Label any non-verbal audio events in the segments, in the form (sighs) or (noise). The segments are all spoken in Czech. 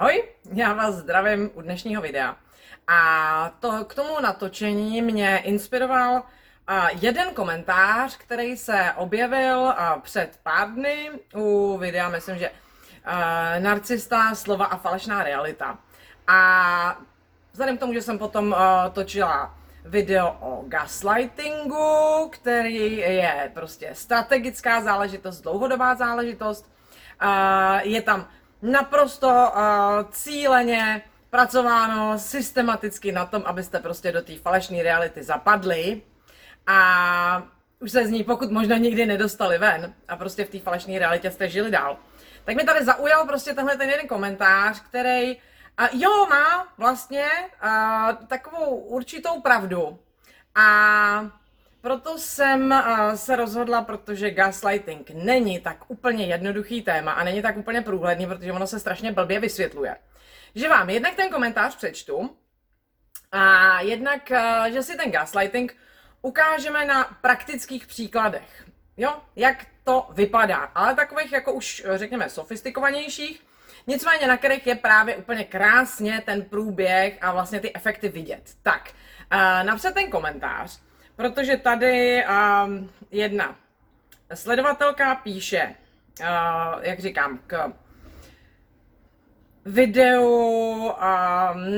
Ahoj, já vás zdravím u dnešního videa. A to k tomu natočení mě inspiroval jeden komentář, který se objevil před pár dny u videa, myslím, že narcista, slova a falešná realita. A vzhledem k tomu, že jsem potom točila video o gaslightingu, který je prostě strategická záležitost, dlouhodobá záležitost, je tam naprosto uh, cíleně pracováno systematicky na tom, abyste prostě do té falešné reality zapadli a už se z ní pokud možno nikdy nedostali ven a prostě v té falešné realitě jste žili dál. Tak mi tady zaujal prostě tenhle ten jeden komentář, který a jo, má vlastně a, takovou určitou pravdu. A proto jsem uh, se rozhodla, protože gaslighting není tak úplně jednoduchý téma a není tak úplně průhledný, protože ono se strašně blbě vysvětluje. Že vám jednak ten komentář přečtu a jednak, uh, že si ten gaslighting ukážeme na praktických příkladech. Jo, jak to vypadá, ale takových jako už řekněme sofistikovanějších, nicméně na kterých je právě úplně krásně ten průběh a vlastně ty efekty vidět. Tak, napřed ten komentář. Protože tady um, jedna sledovatelka píše, uh, jak říkám, k videu uh,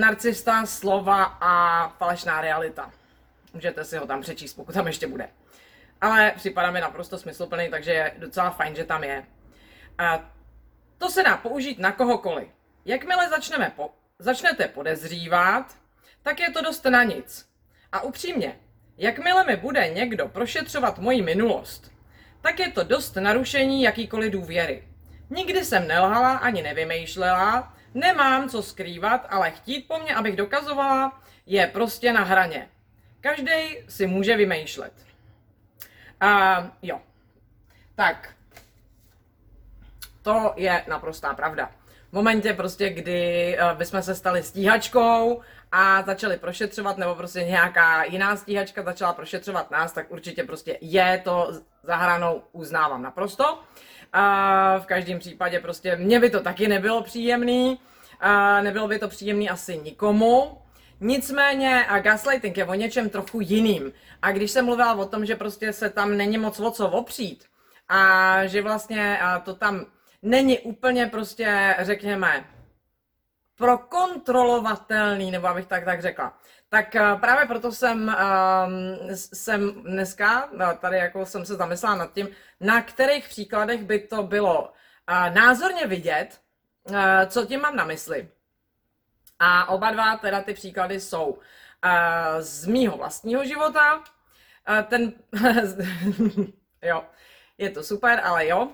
narcista, slova a falešná realita. Můžete si ho tam přečíst, pokud tam ještě bude. Ale připadá mi naprosto smysluplný, takže je docela fajn, že tam je. Uh, to se dá použít na kohokoliv. Jakmile začneme po, začnete podezřívat, tak je to dost na nic. A upřímně, Jakmile mi bude někdo prošetřovat moji minulost, tak je to dost narušení jakýkoliv důvěry. Nikdy jsem nelhala ani nevymýšlela, nemám co skrývat, ale chtít po mně, abych dokazovala, je prostě na hraně. Každý si může vymýšlet. A jo. Tak. To je naprostá pravda. V momentě prostě, kdy uh, bychom se stali stíhačkou a začali prošetřovat, nebo prostě nějaká jiná stíhačka začala prošetřovat nás, tak určitě prostě je to za hranou, uznávám naprosto. A v každém případě prostě mně by to taky nebylo příjemný, a nebylo by to příjemný asi nikomu, Nicméně gaslighting je o něčem trochu jiným. A když jsem mluvila o tom, že prostě se tam není moc o co opřít a že vlastně to tam není úplně prostě, řekněme, prokontrolovatelný, nebo abych tak tak řekla. Tak uh, právě proto jsem, uh, jsem dneska, uh, tady jako jsem se zamyslela nad tím, na kterých příkladech by to bylo názorně vidět, uh, co tím mám na mysli. A oba dva teda ty příklady jsou z mýho vlastního života. Ten, (laughs) jo, je to super, ale jo.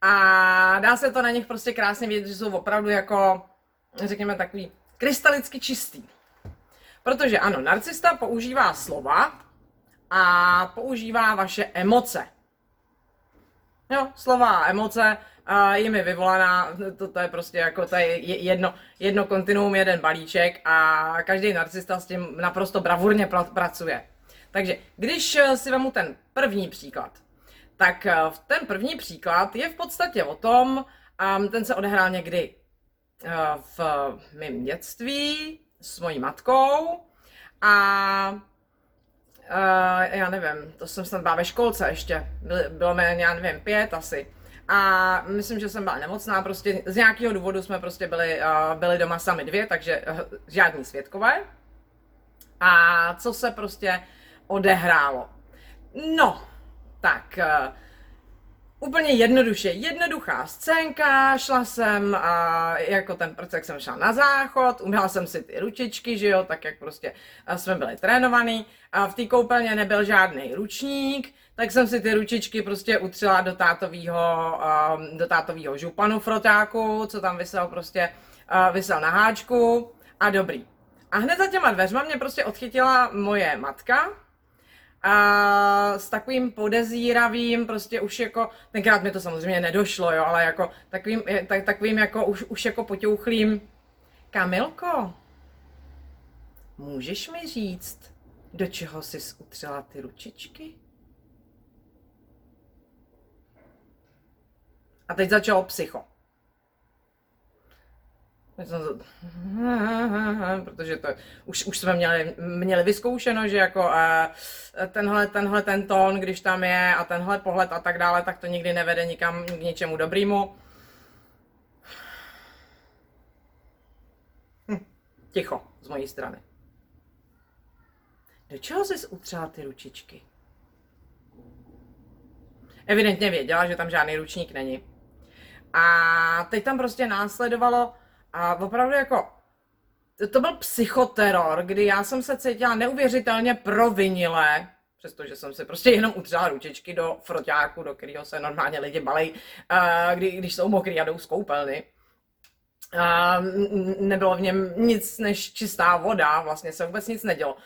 A dá se to na nich prostě krásně vidět, že jsou opravdu jako řekněme, takový krystalicky čistý. Protože ano, narcista používá slova a používá vaše emoce. Jo, slova a emoce a jimi vyvolaná, to, to je prostě jako to je jedno, jedno kontinuum, jeden balíček a každý narcista s tím naprosto bravurně pracuje. Takže když si vemu ten první příklad, tak eh, ten první příklad je v podstatě o tom, ten se odehrál někdy Eh, v mém dětství s mojí matkou a uh, já nevím, to jsem snad byla ve školce ještě, bylo mi, já nevím, pět asi. A myslím, že jsem byla nemocná, prostě z nějakého důvodu jsme prostě byli, uh, byli doma sami dvě, takže žádní světkové. A co se prostě odehrálo? No, tak Úplně jednoduše, jednoduchá scénka, šla jsem a jako ten prcek jsem šla na záchod, uměla jsem si ty ručičky, že jo, tak jak prostě jsme byli trénovaný. A v té koupelně nebyl žádný ručník, tak jsem si ty ručičky prostě utřela do tátovýho, do tátovýho županu frotáku, co tam vysel prostě, vysel na háčku. A dobrý. A hned za těma dveřma mě prostě odchytila moje matka, a s takovým podezíravým, prostě už jako, tenkrát mi to samozřejmě nedošlo, jo, ale jako takovým, tak, takovým jako už, už jako potěuchlým, Kamilko, můžeš mi říct, do čeho jsi utřela ty ručičky? A teď začalo psycho. (laughs) protože to už, už jsme měli, měli vyzkoušeno, že jako uh, tenhle, tenhle ten tón, když tam je a tenhle pohled a tak dále, tak to nikdy nevede nikam k něčemu dobrýmu. Hm, ticho z mojí strany. Do čeho jsi utřela ty ručičky? Evidentně věděla, že tam žádný ručník není. A teď tam prostě následovalo a opravdu jako to byl psychoteror, kdy já jsem se cítila neuvěřitelně provinile, přestože jsem si prostě jenom utřela ručičky do froťáku, do kterého se normálně lidi balej, kdy, když jsou mokrý a jdou z koupelny. A nebylo v něm nic než čistá voda, vlastně se vůbec nic nedělo.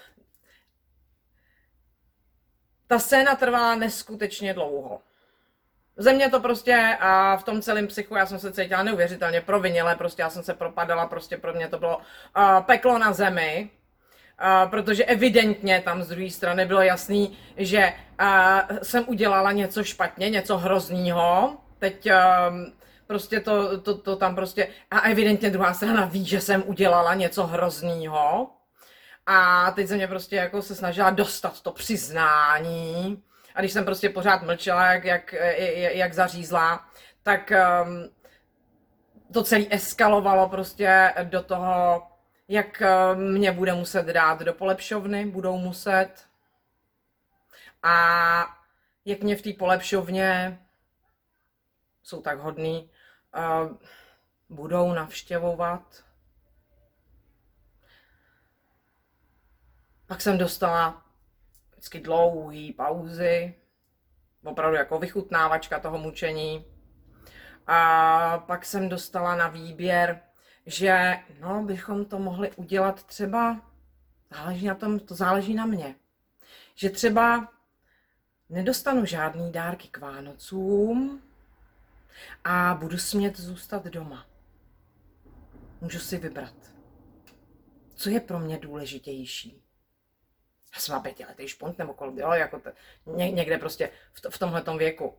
Ta scéna trvala neskutečně dlouho. Ze mě to prostě a v tom celém psychu já jsem se cítila neuvěřitelně provinile, prostě já jsem se propadala, prostě pro mě to bylo uh, peklo na zemi, uh, protože evidentně tam z druhé strany bylo jasný, že uh, jsem udělala něco špatně, něco hroznýho, teď uh, prostě to, to, to tam prostě, a evidentně druhá strana ví, že jsem udělala něco hroznýho, a teď se mě prostě jako se snažila dostat to přiznání, a když jsem prostě pořád mlčela, jak, jak, jak zařízla, tak um, to celé eskalovalo prostě do toho, jak um, mě bude muset dát do polepšovny, budou muset. A jak mě v té polepšovně jsou tak hodný, uh, budou navštěvovat. Pak jsem dostala vždycky dlouhý pauzy, opravdu jako vychutnávačka toho mučení. A pak jsem dostala na výběr, že no, bychom to mohli udělat třeba, záleží na tom, to záleží na mě, že třeba nedostanu žádný dárky k Vánocům a budu smět zůstat doma. Můžu si vybrat, co je pro mě důležitější já jsem má pětiletý špont nebo kolik, jo, jako t- ně, někde prostě v, to, v tomhle věku.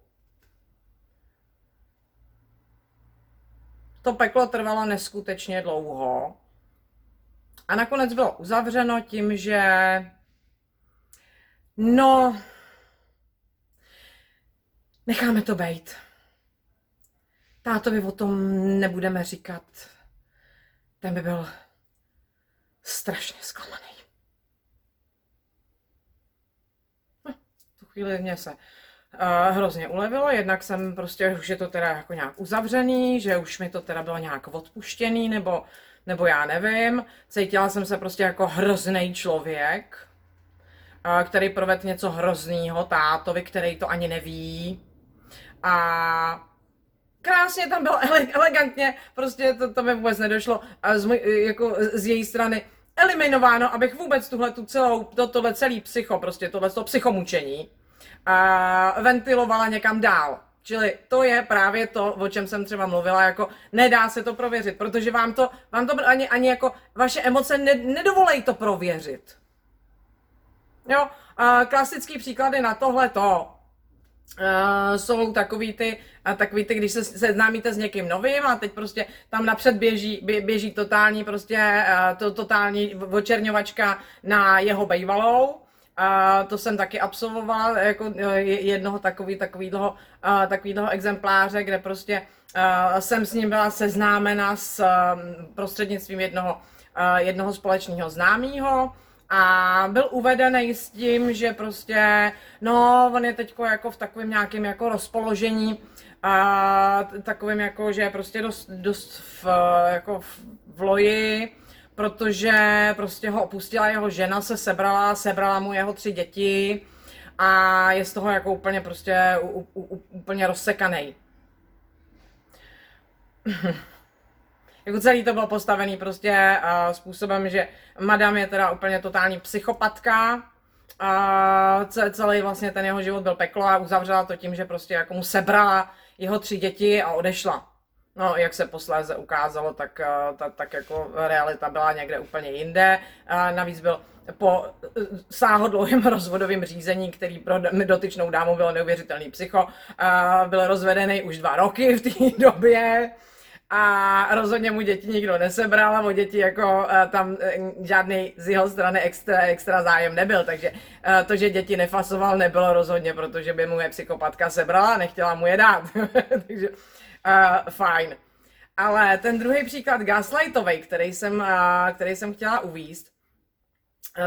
To peklo trvalo neskutečně dlouho a nakonec bylo uzavřeno tím, že no, necháme to být. Tátovi o tom nebudeme říkat. Ten by byl strašně zklamaný. Chvíli mě se uh, hrozně ulevilo, jednak jsem prostě, už je to teda jako nějak uzavřený, že už mi to teda bylo nějak odpuštěný, nebo, nebo já nevím. Cítila jsem se prostě jako hrozný člověk, uh, který provedl něco hroznýho tátovi, který to ani neví. A krásně tam bylo (laughs) elegantně, prostě to, to mi vůbec nedošlo a z, můj, jako z její strany eliminováno, abych vůbec tuhle tu celou, to, tohle celý psycho, prostě tohle to psychomučení, ventilovala někam dál. Čili to je právě to, o čem jsem třeba mluvila, jako nedá se to prověřit, protože vám to, vám to ani, ani jako vaše emoce ne, nedovolej to prověřit. Jo, uh, klasický příklady na tohle to uh, jsou takový ty, uh, takový ty, když se seznámíte s někým novým a teď prostě tam napřed běží, bě, běží totální prostě, uh, to, totální očerňovačka na jeho bejvalou, a to jsem taky absolvovala jako jednoho takový, takovýho, takovýho exempláře, kde prostě jsem s ním byla seznámena s prostřednictvím jednoho, jednoho společného známého a byl uvedený s tím, že prostě, no, on je teď jako v takovém nějakém jako rozpoložení, a takovým jako, že je prostě dost, dost v, jako v, v loji, protože prostě ho opustila jeho žena, se sebrala, sebrala mu jeho tři děti a je z toho jako úplně prostě u, u, úplně rozsekaný. (laughs) jako celý to bylo postavený prostě uh, způsobem, že madam je teda úplně totální psychopatka, a celý vlastně ten jeho život byl peklo a uzavřela to tím, že prostě jako mu sebrala jeho tři děti a odešla. No, jak se posléze ukázalo, tak, eh, tak, tak jako realita byla někde úplně jinde. Navíc byl po eh, sáhodlouhém (laughs) rozvodovém řízení, který pro dotyčnou dámu bylo neuvěřitelný psycho, byl rozvedený už dva roky v té (laughs) době. a rozhodně mu děti nikdo nesebral a o děti jako uh, tam žádný z jeho strany extra, extra zájem nebyl, takže to, že děti nefasoval, nebylo rozhodně, protože by mu je psychopatka sebrala a nechtěla mu je dát. (laughs) takže uh, fajn. Ale ten druhý příklad gaslightový, který jsem, uh, který jsem chtěla uvíst,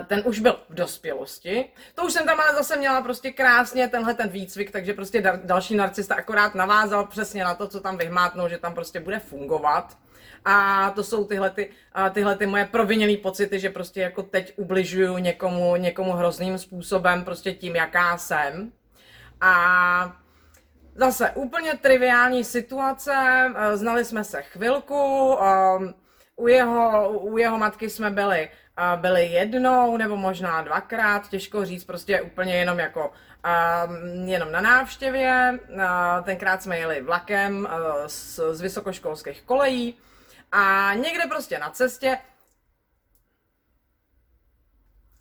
ten už byl v dospělosti. To už jsem tam ale zase měla prostě krásně tenhle ten výcvik, takže prostě další narcista akorát navázal přesně na to, co tam vyhmátnou, že tam prostě bude fungovat. A to jsou tyhle, ty, tyhle ty moje proviněné pocity, že prostě jako teď ubližuju někomu, někomu hrozným způsobem, prostě tím, jaká jsem. A zase úplně triviální situace, znali jsme se chvilku, u jeho, u jeho matky jsme byli byly jednou nebo možná dvakrát, těžko říct, prostě úplně jenom jako uh, jenom na návštěvě. Uh, tenkrát jsme jeli vlakem z, z vysokoškolských kolejí a někde prostě na cestě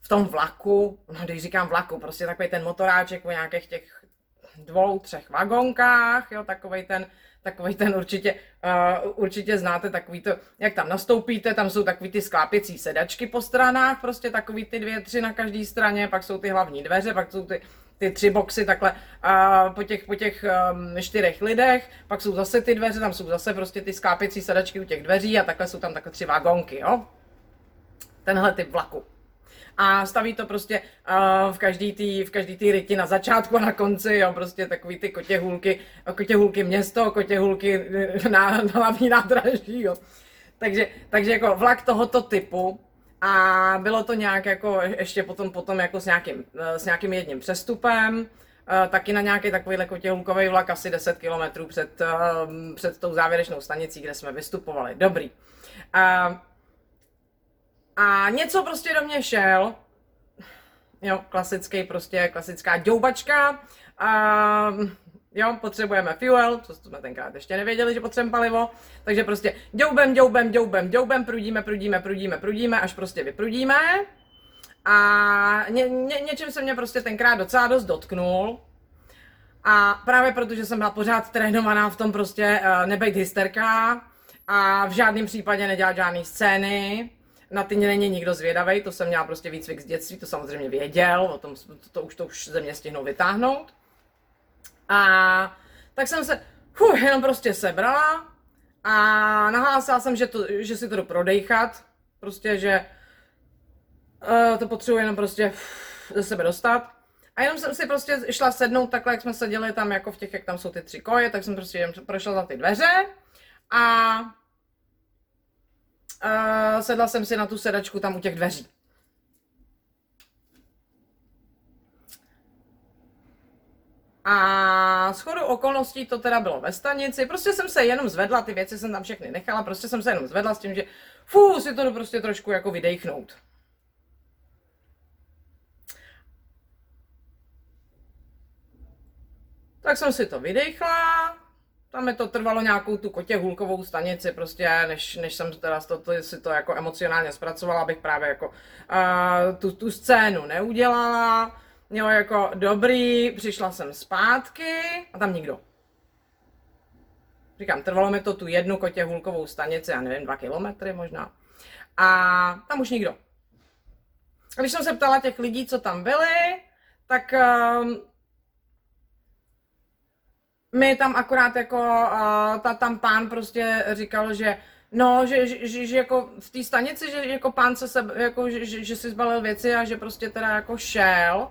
v tom vlaku, no když říkám vlaku, prostě takový ten motoráček o nějakých těch dvou, třech vagonkách, jo, takový ten, takový ten určitě, uh, určitě znáte takový to, jak tam nastoupíte, tam jsou takový ty sklápěcí sedačky po stranách, prostě takový ty dvě, tři na každé straně, pak jsou ty hlavní dveře, pak jsou ty, ty tři boxy takhle uh, po těch, po těch um, čtyřech lidech, pak jsou zase ty dveře, tam jsou zase prostě ty sklápěcí sedačky u těch dveří a takhle jsou tam takhle tři vagonky, jo. Tenhle typ vlaku a staví to prostě uh, v každý tý, v každý tý ryti na začátku a na konci, jo, prostě takový ty kotěhulky, kotěhulky město, kotěhulky na, na hlavní nádraží, jo. Takže, takže jako vlak tohoto typu a bylo to nějak jako ještě potom, potom jako s nějakým, eh, s nějakým jedním přestupem, taky na nějaký takovýhle kotěhulkový vlak asi 10 km před, před tou závěrečnou stanicí, kde jsme vystupovali. Dobrý. Uh, a něco prostě do mě šel, jo, klasický prostě, klasická dňoubačka, a jo, potřebujeme fuel, co jsme tenkrát ještě nevěděli, že potřebujeme palivo, takže prostě děubem, děubem, děubem, děubem, prudíme, prudíme, prudíme, prudíme, až prostě vyprudíme. A ně, ně, něčem se mě prostě tenkrát docela dost dotknul. A právě protože jsem byla pořád trénovaná v tom prostě uh, nebejt hysterka a v žádném případě nedělat žádné scény, na ty není nikdo zvědavý, to jsem měla prostě výcvik z dětství, to samozřejmě věděl, o tom, to, to, už to už ze mě stihnou vytáhnout. A tak jsem se huh, jenom prostě sebrala a nahlásila jsem, že, to, že si to jdu prodejchat, prostě, že uh, to potřebuji jenom prostě uh, ze sebe dostat. A jenom jsem si prostě šla sednout takhle, jak jsme seděli tam jako v těch, jak tam jsou ty tři koje, tak jsem prostě jen prošla za ty dveře a uh, sedla jsem si na tu sedačku tam u těch dveří. A shodou okolností to teda bylo ve stanici, prostě jsem se jenom zvedla, ty věci jsem tam všechny nechala, prostě jsem se jenom zvedla s tím, že fú, si to prostě trošku jako vydechnout. Tak jsem si to vydechla, tam mi to trvalo nějakou tu kotě hulkovou stanici prostě, než, než jsem teda to, to, si to jako emocionálně zpracovala, abych právě jako uh, tu, tu scénu neudělala. Jo, jako dobrý, přišla jsem zpátky a tam nikdo. Říkám, trvalo mi to tu jednu kotě hulkovou stanici, já nevím, dva kilometry možná. A tam už nikdo. Když jsem se ptala těch lidí, co tam byli, tak uh, mi tam akorát jako uh, ta, tam pán prostě říkal, že No, že, že, že, jako v té stanici, že jako pán se, sebe, jako, že, že, že si zbalil věci a že prostě teda jako šel,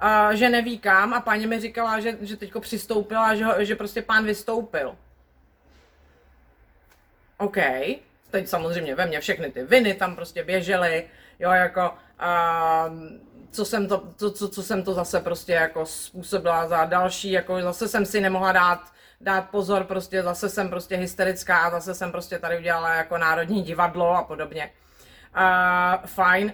a že neví kam a paní mi říkala, že, že teďko přistoupila, že, že prostě pán vystoupil. OK, teď samozřejmě ve mně všechny ty viny tam prostě běžely, jo, jako uh, co jsem to, to, co, co jsem to zase prostě jako způsobila za další, jako zase jsem si nemohla dát, dát pozor, prostě zase jsem prostě hysterická a zase jsem prostě tady udělala jako národní divadlo a podobně. Uh, fajn.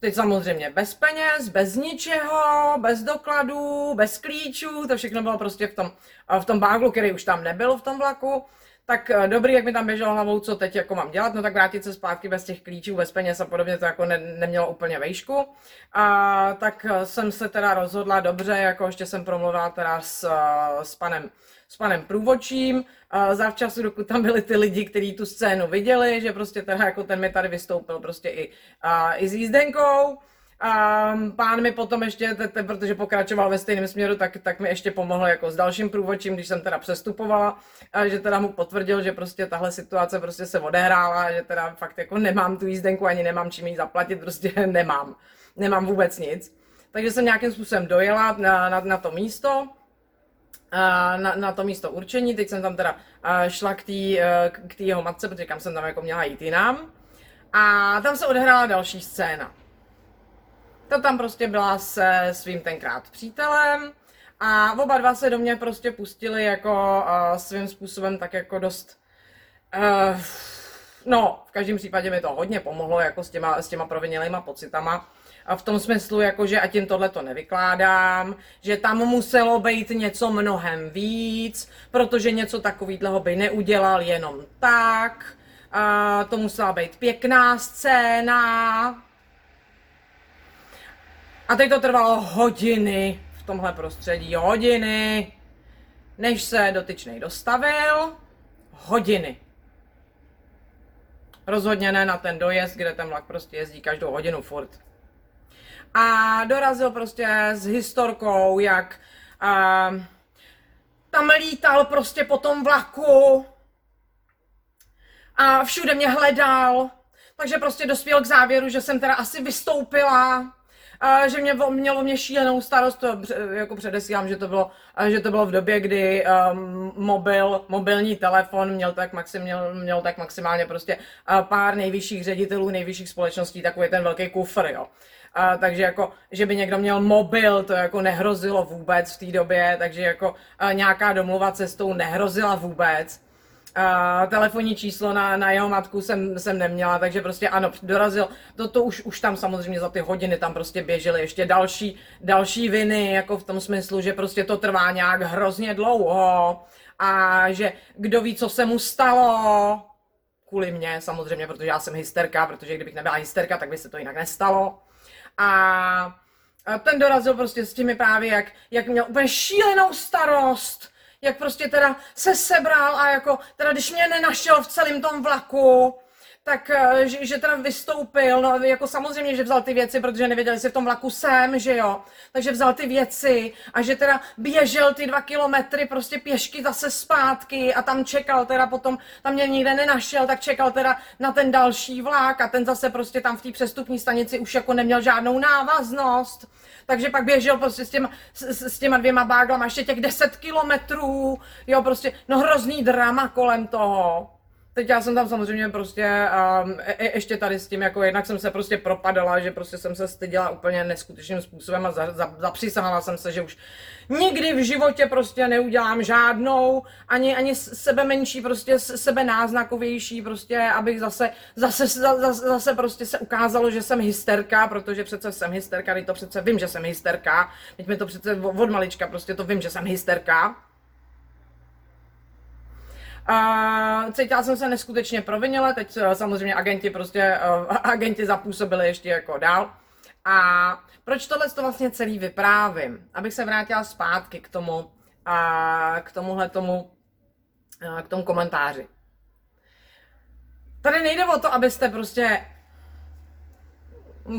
Teď samozřejmě bez peněz, bez ničeho, bez dokladů, bez klíčů, to všechno bylo prostě v tom, v tom báglu, který už tam nebyl v tom vlaku tak eh, dobrý, jak mi tam běželo hlavou, co teď jako mám dělat, no tak vrátit se zpátky bez těch klíčů, bez peněz a podobně, to jako ne, nemělo úplně vejšku. A tak eh, jsem se teda rozhodla dobře, jako ještě jsem promluvila teda s, eh, s panem s panem průvodčím, uh, zavčasu, dokud tam byli ty lidi, kteří tu scénu viděli, že prostě teda jako ten mi tady vystoupil prostě i, uh, i s jízdenkou. A pán mi potom ještě, te, te, protože pokračoval ve stejném směru, tak, tak mi ještě pomohl jako s dalším průvodčím, když jsem teda přestupovala, a že teda mu potvrdil, že prostě tahle situace prostě se odehrála, že teda fakt jako nemám tu jízdenku, ani nemám čím jí zaplatit, prostě (laughs) nemám. Nemám vůbec nic. Takže jsem nějakým způsobem dojela na, na, na to místo, na, na to místo určení. Teď jsem tam teda šla k té k jeho matce, protože kam jsem tam jako měla jít jinam. A tam se odehrála další scéna. Ta tam prostě byla se svým tenkrát přítelem a oba dva se do mě prostě pustili jako uh, svým způsobem tak jako dost uh, no, v každém případě mi to hodně pomohlo jako s těma, s těma provinělýma pocitama, a v tom smyslu, jako, že ať jim tohle to nevykládám, že tam muselo být něco mnohem víc, protože něco takového by neudělal jenom tak, a to musela být pěkná scéna. A teď to trvalo hodiny v tomhle prostředí, hodiny, než se dotyčnej dostavil, hodiny. Rozhodně ne na ten dojezd, kde ten vlak prostě jezdí každou hodinu furt. A dorazil prostě s historkou, jak uh, tam lítal prostě po tom vlaku a všude mě hledal, takže prostě dospěl k závěru, že jsem teda asi vystoupila, a že mě mělo mě šílenou starost, to jako předesílám, že to bylo, že to bylo v době, kdy um, mobil, mobilní telefon měl tak, maxim, měl, měl tak maximálně prostě pár nejvyšších ředitelů, nejvyšších společností, takový ten velký kufr, jo. A, takže jako, že by někdo měl mobil, to jako nehrozilo vůbec v té době, takže jako nějaká domluva cestou nehrozila vůbec. Telefonní číslo na, na jeho matku jsem, jsem neměla, takže prostě ano, dorazil, to, to už, už tam samozřejmě za ty hodiny tam prostě běžely ještě další, další viny, jako v tom smyslu, že prostě to trvá nějak hrozně dlouho. A že kdo ví, co se mu stalo, kvůli mě samozřejmě, protože já jsem hysterka, protože kdybych nebyla hysterka, tak by se to jinak nestalo. A, a ten dorazil prostě s těmi právě, jak, jak měl úplně šílenou starost, jak prostě teda se sebral a jako, teda když mě nenašel v celém tom vlaku, tak eh, že, že teda vystoupil, no jako samozřejmě, že vzal ty věci, protože nevěděli, jestli v tom vlaku jsem, že jo, takže vzal ty věci a že teda běžel ty dva kilometry prostě pěšky zase zpátky a tam čekal teda potom, tam mě nikde nenašel, tak čekal teda na ten další vlak a ten zase prostě tam v té přestupní stanici už jako neměl žádnou návaznost. Takže pak běžel prostě s těma, s, s těma dvěma báglama ještě těch 10 kilometrů, jo, prostě, no hrozný drama kolem toho. Teď já jsem tam samozřejmě prostě um, e, e, ještě tady s tím, jako jednak jsem se prostě propadala, že prostě jsem se styděla úplně neskutečným způsobem a za, za, zapřísahala jsem se, že už nikdy v životě prostě neudělám žádnou, ani, ani sebe menší, prostě sebe náznakovější, prostě abych zase, zase, zase, zase prostě se ukázalo, že jsem hysterka, protože přece jsem hysterka, teď to přece vím, že jsem hysterka, teď mi to přece od malička prostě to vím, že jsem hysterka. A cítila jsem se neskutečně provinila, teď eh, samozřejmě agenti prostě, uh, (laughs) agenti zapůsobili ještě jako dál. A proč tohle to vlastně celý vyprávím? Abych se vrátila zpátky k tomu, a k tomuhle tomu, a k tomu komentáři. Tady nejde o to, abyste prostě,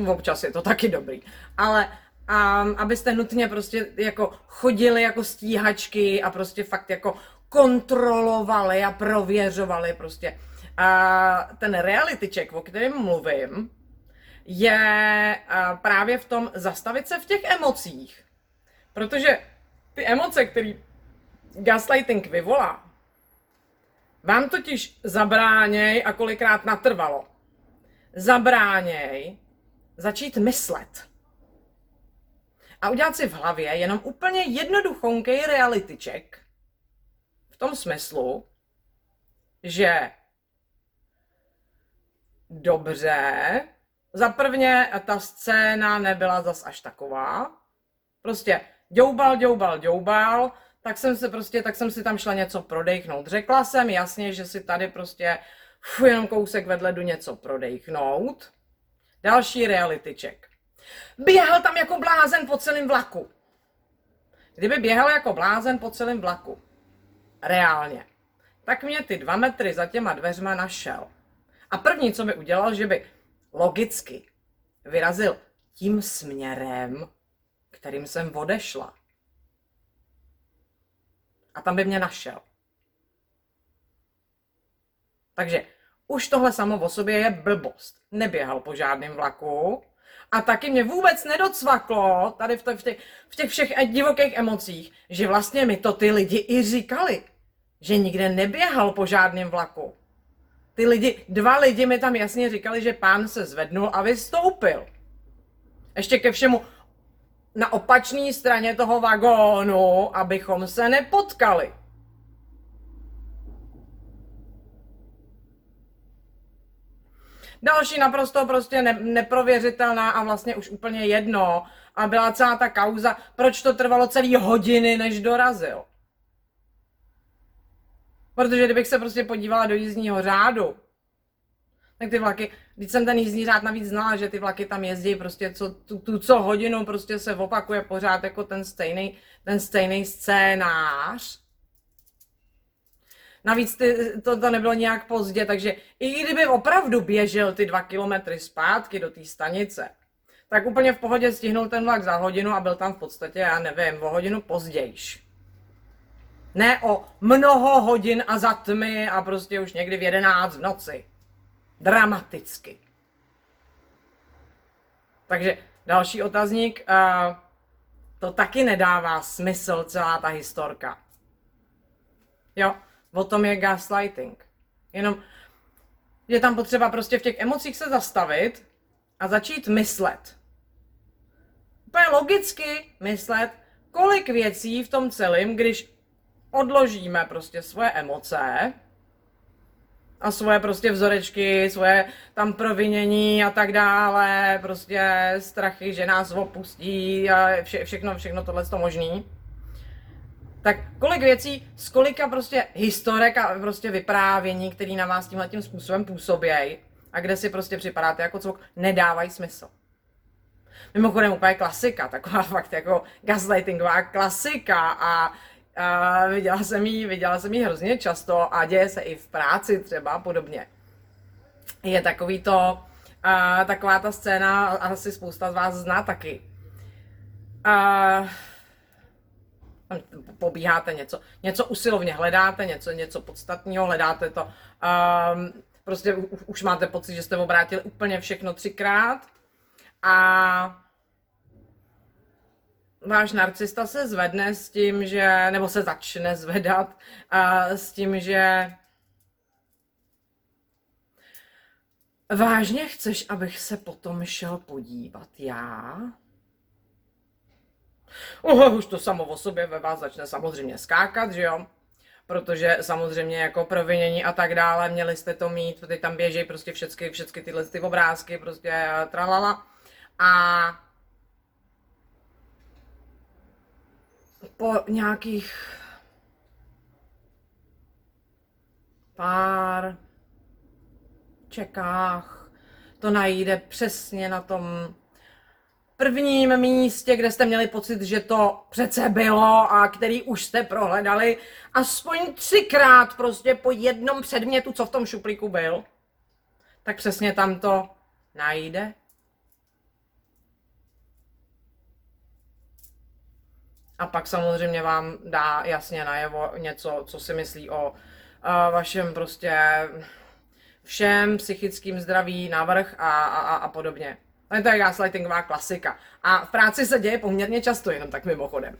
občas je to taky dobrý, ale um, abyste nutně prostě jako chodili jako stíhačky a prostě fakt jako kontrolovali a prověřovali prostě. A ten reality check, o kterém mluvím, je právě v tom zastavit se v těch emocích. Protože ty emoce, které gaslighting vyvolá, vám totiž zabráněj a kolikrát natrvalo. Zabráněj začít myslet. A udělat si v hlavě jenom úplně jednoduchonkej reality check, tom smyslu, že dobře, za prvně ta scéna nebyla zas až taková. Prostě děubal, děubal, děubal, tak jsem se prostě, tak jsem si tam šla něco prodejchnout. Řekla jsem jasně, že si tady prostě fu, jenom kousek vedle jdu něco prodejchnout. Další reality check. Běhal tam jako blázen po celém vlaku. Kdyby běhal jako blázen po celém vlaku, reálně, tak mě ty dva metry za těma dveřma našel. A první, co by udělal, že by logicky vyrazil tím směrem, kterým jsem odešla. A tam by mě našel. Takže už tohle samo o sobě je blbost. Neběhal po žádném vlaku a taky mě vůbec nedocvaklo tady v, těch, v, těch, v těch všech divokých emocích, že vlastně mi to ty lidi i říkali, že nikde neběhal po žádném vlaku. Ty lidi, dva lidi mi tam jasně říkali, že pán se zvednul a vystoupil. Ještě ke všemu na opačné straně toho vagónu, abychom se nepotkali. Další naprosto prostě ne, neprověřitelná a vlastně už úplně jedno. A byla celá ta kauza, proč to trvalo celý hodiny, než dorazil. Protože kdybych se prostě podívala do jízdního řádu, tak ty vlaky, když jsem ten jízdní řád navíc znala, že ty vlaky tam jezdí prostě co, tu, tu co hodinu prostě se opakuje pořád jako ten stejný, ten stejný scénář. Navíc ty, to, to nebylo nějak pozdě, takže i kdyby opravdu běžel ty dva kilometry zpátky do té stanice, tak úplně v pohodě stihnul ten vlak za hodinu a byl tam v podstatě, já nevím, o hodinu pozdějiš. Ne o mnoho hodin a za tmy a prostě už někdy v jedenáct v noci. Dramaticky. Takže další otazník. Uh, to taky nedává smysl celá ta historka. Jo, o tom je gaslighting. Jenom je tam potřeba prostě v těch emocích se zastavit a začít myslet. Úplně logicky myslet, kolik věcí v tom celém, když odložíme prostě svoje emoce a svoje prostě vzorečky, svoje tam provinění a tak dále, prostě strachy, že nás opustí a vše, všechno, všechno tohle to možný. Tak kolik věcí, z kolika prostě historek a prostě vyprávění, který na vás tímhle tím způsobem působějí a kde si prostě připadáte jako co nedávají smysl. Mimochodem úplně klasika, taková (laughs) fakt jako gaslightingová klasika a a viděla jsem jí, viděla jsem jí hrozně často a děje se i v práci třeba podobně. Je takový to, a, taková ta scéna, asi spousta z vás zná taky. A, pobíháte něco, něco usilovně hledáte, něco, něco podstatného, hledáte to. Um, prostě už máte pocit, že jste obrátili úplně všechno třikrát a váš narcista se zvedne s tím, že, nebo se začne zvedat a s tím, že vážně chceš, abych se potom šel podívat já? Uh, už to samo o sobě ve vás začne samozřejmě skákat, že jo? Protože samozřejmě jako provinění a tak dále, měli jste to mít, teď tam běží prostě všechny, všechny tyhle ty obrázky, prostě tralala. A po nějakých pár čekách to najde přesně na tom prvním místě, kde jste měli pocit, že to přece bylo a který už jste prohledali aspoň třikrát prostě po jednom předmětu, co v tom šuplíku byl, tak přesně tam to najde. A pak samozřejmě vám dá jasně najevo něco, co si myslí o uh, vašem prostě všem psychickým zdraví, navrh a, a, a podobně. Ale to je gaslightingová klasika. A v práci se děje poměrně často, jenom tak mimochodem.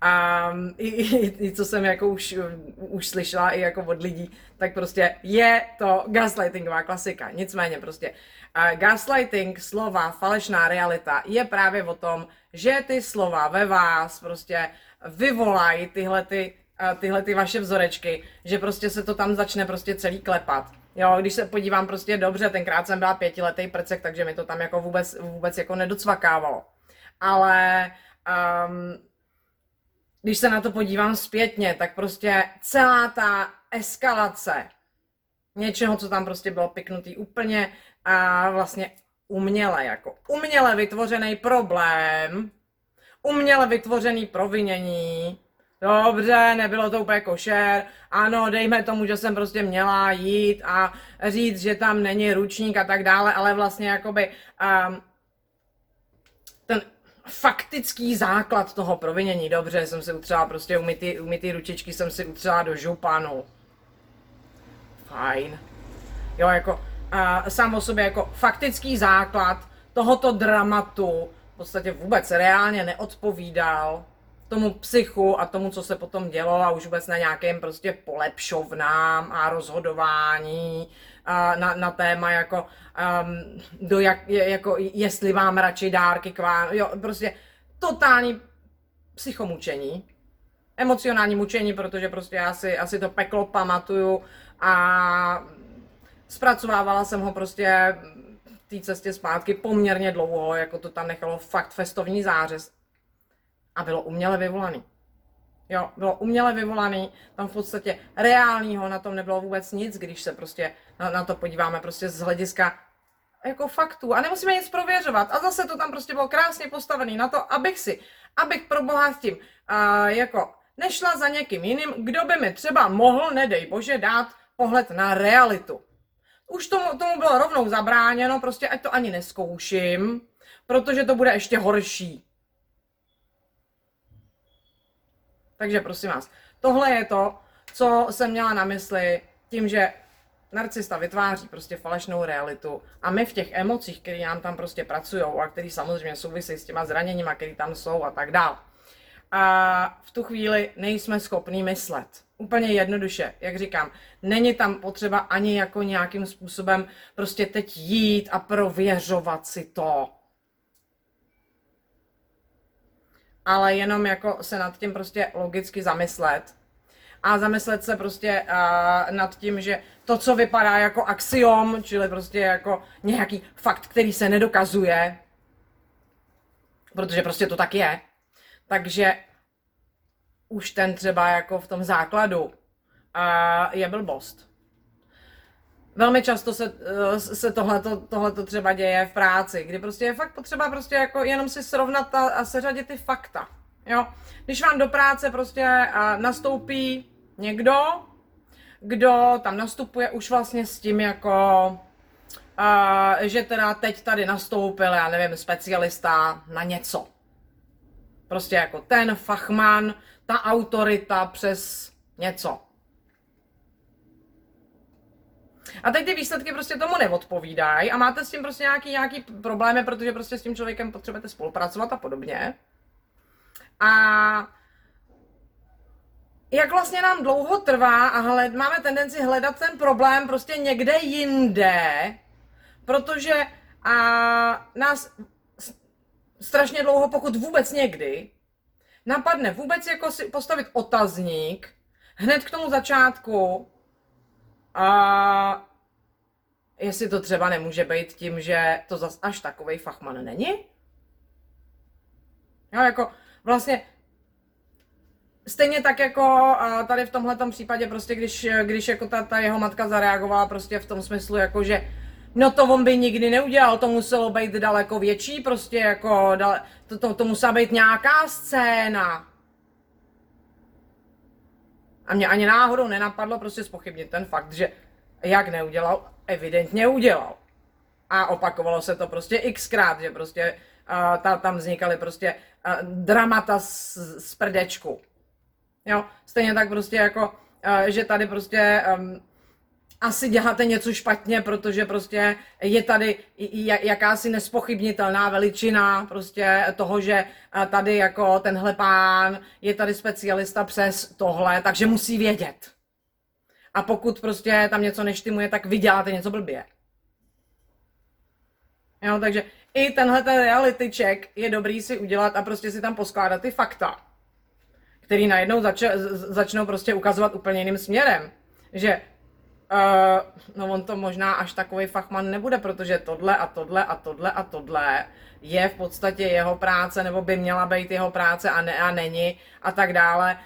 A i, i, i co jsem jako už, už slyšela i jako od lidí, tak prostě je to gaslightingová klasika. Nicméně prostě uh, gaslighting, slova, falešná realita je právě o tom, že ty slova ve vás prostě vyvolají tyhle ty, uh, tyhle ty vaše vzorečky, že prostě se to tam začne prostě celý klepat. Jo, když se podívám prostě dobře, tenkrát jsem byla pětiletý prcek, takže mi to tam jako vůbec, vůbec jako nedocvakávalo. Ale um, když se na to podívám zpětně, tak prostě celá ta eskalace něčeho, co tam prostě bylo piknutý úplně a vlastně uměle, jako uměle vytvořený problém, uměle vytvořený provinění, Dobře, nebylo to úplně košer. Ano, dejme tomu, že jsem prostě měla jít a říct, že tam není ručník a tak dále, ale vlastně jakoby um, ten faktický základ toho provinění, dobře, jsem si utřela prostě umytý, umytý ručičky, jsem si utřela do županu. Fajn. Jo, jako uh, sám o sobě jako faktický základ tohoto dramatu v podstatě vůbec reálně neodpovídal tomu psychu a tomu, co se potom dělo a už vůbec na nějakém prostě polepšovnám a rozhodování a na, na téma jako, um, do jak, jako jestli vám radši dárky k vám, jo, prostě totální psychomučení, emocionální mučení, protože prostě já si asi to peklo pamatuju a zpracovávala jsem ho prostě v té cestě zpátky poměrně dlouho, jako to tam nechalo fakt festovní zářez a bylo uměle vyvolaný. Jo, bylo uměle vyvolaný, tam v podstatě reálního na tom nebylo vůbec nic, když se prostě na, na to podíváme prostě z hlediska jako faktů a nemusíme nic prověřovat. A zase to tam prostě bylo krásně postavený na to, abych si, abych pro boha s tím uh, jako nešla za někým jiným, kdo by mi třeba mohl, nedej bože, dát pohled na realitu. Už tomu, tomu bylo rovnou zabráněno, prostě ať to ani neskouším, protože to bude ještě horší. Takže prosím vás, tohle je to, co jsem měla na mysli tím, že narcista vytváří prostě falešnou realitu a my v těch emocích, které nám tam prostě pracují a které samozřejmě souvisí s těma zraněníma, které tam jsou a tak dál. A v tu chvíli nejsme schopní myslet. Úplně jednoduše, jak říkám, není tam potřeba ani jako nějakým způsobem prostě teď jít a prověřovat si to ale jenom jako se nad tím prostě logicky zamyslet. A zamyslet se prostě uh, nad tím, že to, co vypadá jako axiom, čili prostě jako nějaký fakt, který se nedokazuje, protože prostě to tak je, takže už ten třeba jako v tom základu uh, je blbost. Velmi často se, eh, se tohleto, tohleto třeba děje v práci, kdy prostě je fakt potřeba prostě jako jenom si srovnat a, a seřadit ty fakta. Jo? Když vám do práce prostě nastoupí někdo, kdo tam nastupuje už vlastně s tím jako, a, že teda teď tady nastoupil, já nevím, specialista na něco. Prostě jako ten fachman, ta autorita přes něco. A teď ty výsledky prostě tomu neodpovídají a máte s tím prostě nějaký, nějaký problémy, protože prostě s tím člověkem potřebujete spolupracovat a podobně. A jak vlastně nám dlouho trvá a hled, máme tendenci hledat ten problém prostě někde jinde, protože a nás strašně dlouho, pokud vůbec někdy, napadne vůbec jako si postavit otazník hned k tomu začátku a jestli to třeba nemůže být tím, že to zas až takovej fachman není? Jo, jako vlastně stejně tak jako tady v tomhle případě prostě, když, když jako ta, ta jeho matka zareagovala prostě v tom smyslu jako, že no to on by nikdy neudělal, to muselo být daleko větší, prostě jako, to, to, to musela být nějaká scéna. A mě ani náhodou nenapadlo prostě spochybnit ten fakt, že jak neudělal, evidentně udělal. A opakovalo se to prostě xkrát, že prostě uh, ta, tam vznikaly prostě uh, dramata z, z prdečku. Jo, stejně tak prostě jako, uh, že tady prostě um, asi děláte něco špatně, protože prostě je tady jakási nespochybnitelná veličina prostě toho, že tady jako tenhle pán je tady specialista přes tohle, takže musí vědět. A pokud prostě tam něco neštimuje, tak vy děláte něco blbě. Jo, takže i tenhle ten reality check je dobrý si udělat a prostě si tam poskládat ty fakta, který najednou zač- začnou prostě ukazovat úplně jiným směrem. Že Uh, no on to možná až takový fachman nebude, protože tohle a tohle a tohle a tohle je v podstatě jeho práce, nebo by měla být jeho práce a, ne, a není a tak dále.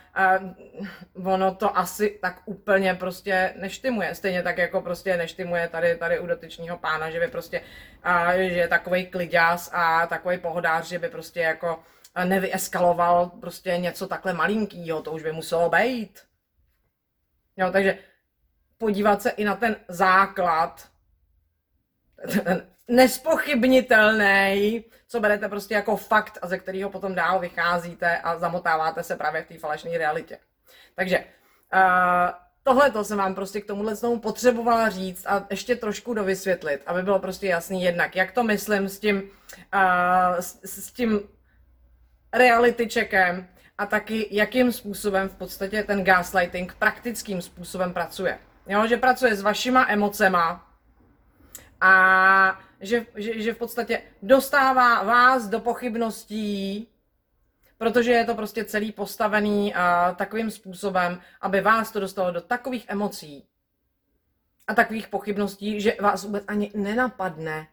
Uh, ono to asi tak úplně prostě neštimuje. Stejně tak jako prostě neštimuje tady, tady u dotyčního pána, že by prostě, uh, že je takový kliďas a takový pohodář, že by prostě jako nevyeskaloval prostě něco takhle malinkýho, to už by muselo být. Jo, takže podívat se i na ten základ, ten nespochybnitelný, co berete prostě jako fakt a ze kterého potom dál vycházíte a zamotáváte se právě v té falešné realitě. Takže uh, tohle to jsem vám prostě k tomuhle tomu potřebovala říct a ještě trošku dovysvětlit, aby bylo prostě jasný jednak, jak to myslím s tím, uh, s, s tím reality checkem a taky jakým způsobem v podstatě ten gaslighting praktickým způsobem pracuje. Jo, že pracuje s vašima emocema a že, že, že v podstatě dostává vás do pochybností, protože je to prostě celý postavený uh, takovým způsobem, aby vás to dostalo do takových emocí a takových pochybností, že vás vůbec ani nenapadne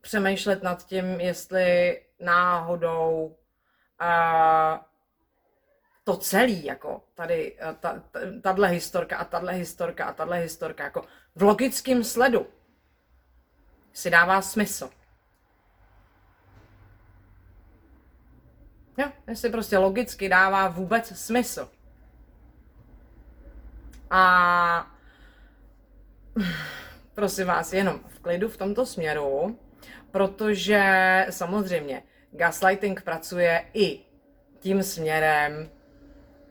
přemýšlet nad tím, jestli náhodou uh, to celý, jako tady, ta, tahle historka a tahle historka a tahle historka, jako v logickém sledu si dává smysl. Jo, jestli prostě logicky dává vůbec smysl. A (sighs) prosím vás, jenom v klidu v tomto směru, protože samozřejmě gaslighting pracuje i tím směrem,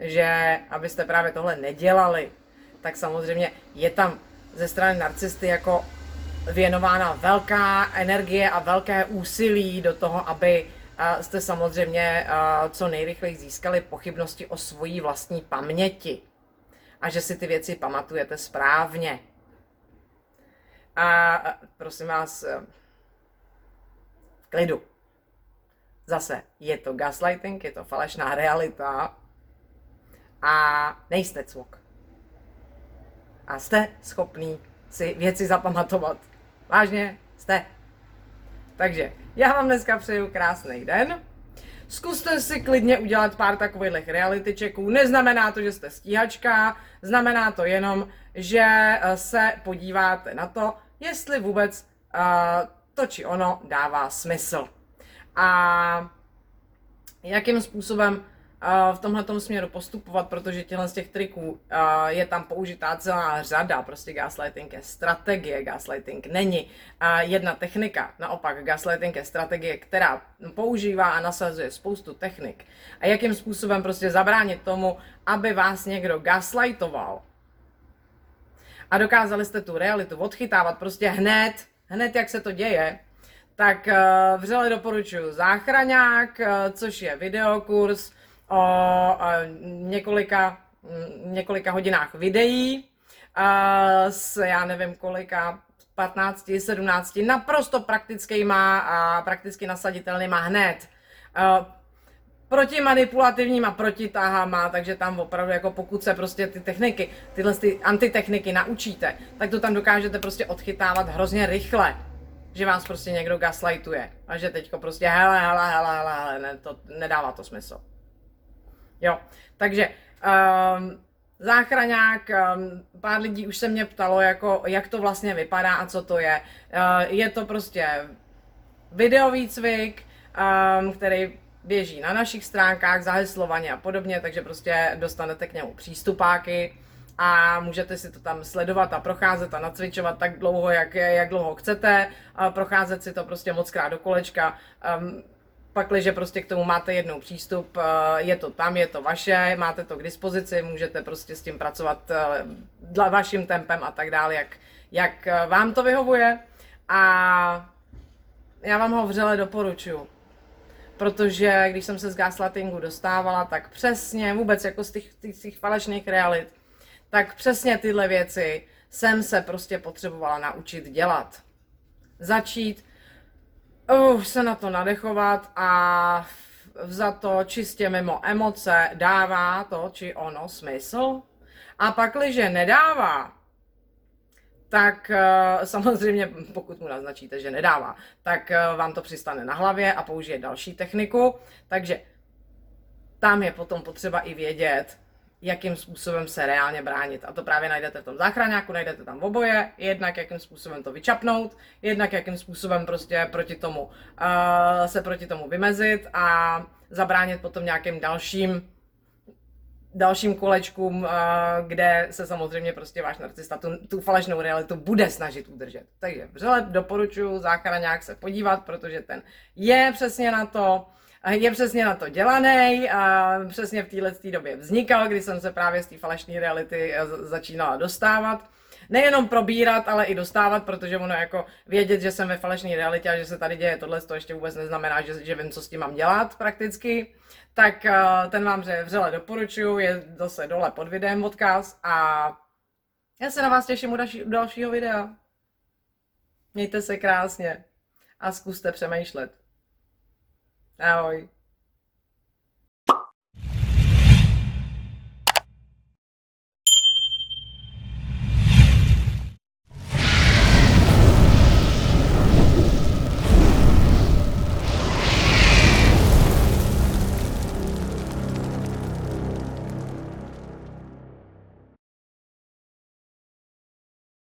že abyste právě tohle nedělali, tak samozřejmě je tam ze strany narcisty jako věnována velká energie a velké úsilí do toho, aby jste samozřejmě co nejrychleji získali pochybnosti o svojí vlastní paměti a že si ty věci pamatujete správně. A prosím vás, klidu. Zase, je to gaslighting, je to falešná realita a nejste cvok. A jste schopný si věci zapamatovat. Vážně, jste. Takže já vám dneska přeju krásný den. Zkuste si klidně udělat pár takových reality checků. Neznamená to, že jste stíhačka, znamená to jenom, že eh, se podíváte na to, jestli vůbec uh, to či ono dává smysl. A jakým způsobem v tomhle směru postupovat, protože těchto z těch triků je tam použitá celá řada, prostě gaslighting je strategie, gaslighting není jedna technika, naopak gaslighting je strategie, která používá a nasazuje spoustu technik. A jakým způsobem prostě zabránit tomu, aby vás někdo gaslightoval? A dokázali jste tu realitu odchytávat prostě hned, hned jak se to děje, tak uh, vřele doporučuji Záchraňák, což je videokurs, o několika, mm, několika hodinách videí s já nevím kolika 15, 17, naprosto praktickýma a prakticky nasaditelnýma hned. Proti manipulativním a proti tahama, takže tam opravdu jako pokud se prostě ty techniky, tyhle ty antitechniky naučíte, tak to tam dokážete prostě odchytávat hrozně rychle že vás prostě někdo gaslightuje a že teďko prostě hele, hele, hele, hele ne, to nedává to smysl. Jo, takže um, záchraňák, um, pár lidí už se mě ptalo, jako, jak to vlastně vypadá a co to je. Uh, je to prostě videový cvik, um, který běží na našich stránkách, zaheslovaně a podobně, takže prostě dostanete k němu přístupáky a můžete si to tam sledovat a procházet a nacvičovat tak dlouho, jak, jak dlouho chcete, a procházet si to prostě moc krát do kolečka. Um, pakliže prostě k tomu máte jednou přístup, eh, je to tam, je to vaše, máte to k dispozici, můžete prostě s tím pracovat eh, dle vaším tempem a tak dále, jak, jak eh, vám to vyhovuje. A já vám ho vřele doporučuji. Protože když jsem se z gaslightingu dostávala, tak přesně, vůbec jako z těch, těch, těch falešných realit, tak přesně tyhle věci jsem se prostě potřebovala naučit dělat. Začít uh, se na to nadechovat a za to čistě mimo emoce dává to či ono smysl. A pak, když nedává, tak uh, samozřejmě, pokud mu naznačíte, že nedává, tak uh, vám to přistane na hlavě a použije další techniku. Takže tam je potom potřeba i vědět, jakým způsobem se reálně bránit. A to právě najdete v tom záchraňáku, najdete tam oboje, jednak jakým způsobem to vyčapnout, jednak jakým způsobem prostě proti tomu uh, se proti tomu vymezit a zabránit potom nějakým dalším dalším kolečkům, kde se samozřejmě prostě váš narcista tu, tu falešnou realitu bude snažit udržet. Takže vřele doporučuji záchraňák se podívat, protože ten je přesně na to, je přesně na to dělaný a přesně v téhle době vznikal, kdy jsem se právě z té falešné reality e, začínala dostávat. Nejenom probírat, ale i dostávat, protože ono jako vědět, že jsem ve falešné realitě a že se tady děje tohle, to ještě vůbec neznamená, že, že vím, co s tím mám dělat prakticky. Tak e, ten vám vřele doporučuji, je zase dole pod videem odkaz a já se na vás těším u, další, u dalšího videa. Mějte se krásně a zkuste přemýšlet. Ahoj.